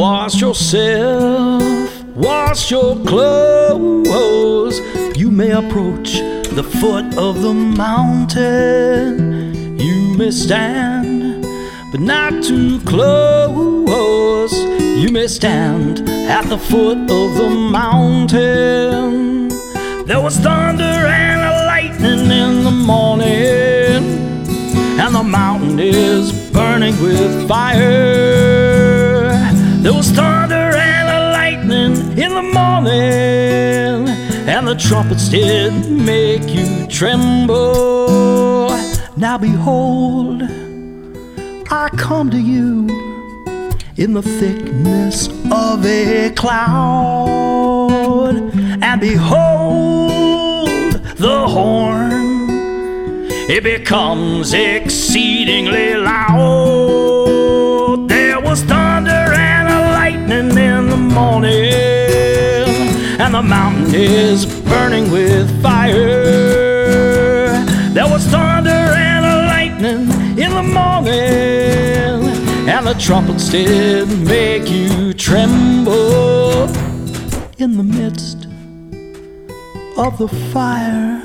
Wash yourself, wash your clothes. You may approach the foot of the mountain. You may stand, but not too close. You may stand at the foot of the mountain. There was thunder and lightning in the morning, and the mountain is burning with fire. There was thunder and a lightning in the morning, and the trumpets did make you tremble. Now behold, I come to you in the thickness of a cloud, and behold the horn. It becomes exceedingly loud. There was thunder the mountain is burning with fire. There was thunder and lightning in the morning, and the trumpets did make you tremble in the midst of the fire.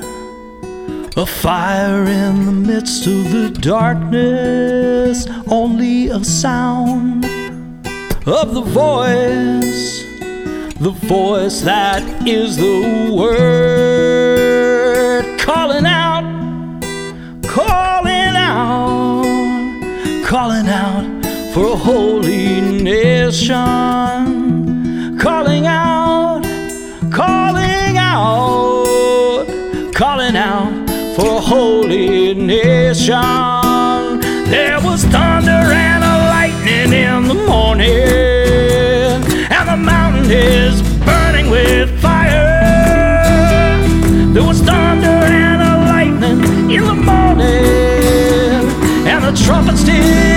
A fire in the midst of the darkness, only a sound of the voice, the voice that is the word calling out, calling out, calling out for a holy nation, calling out, calling out, calling out for a holy nation. There was thunder and morning, and the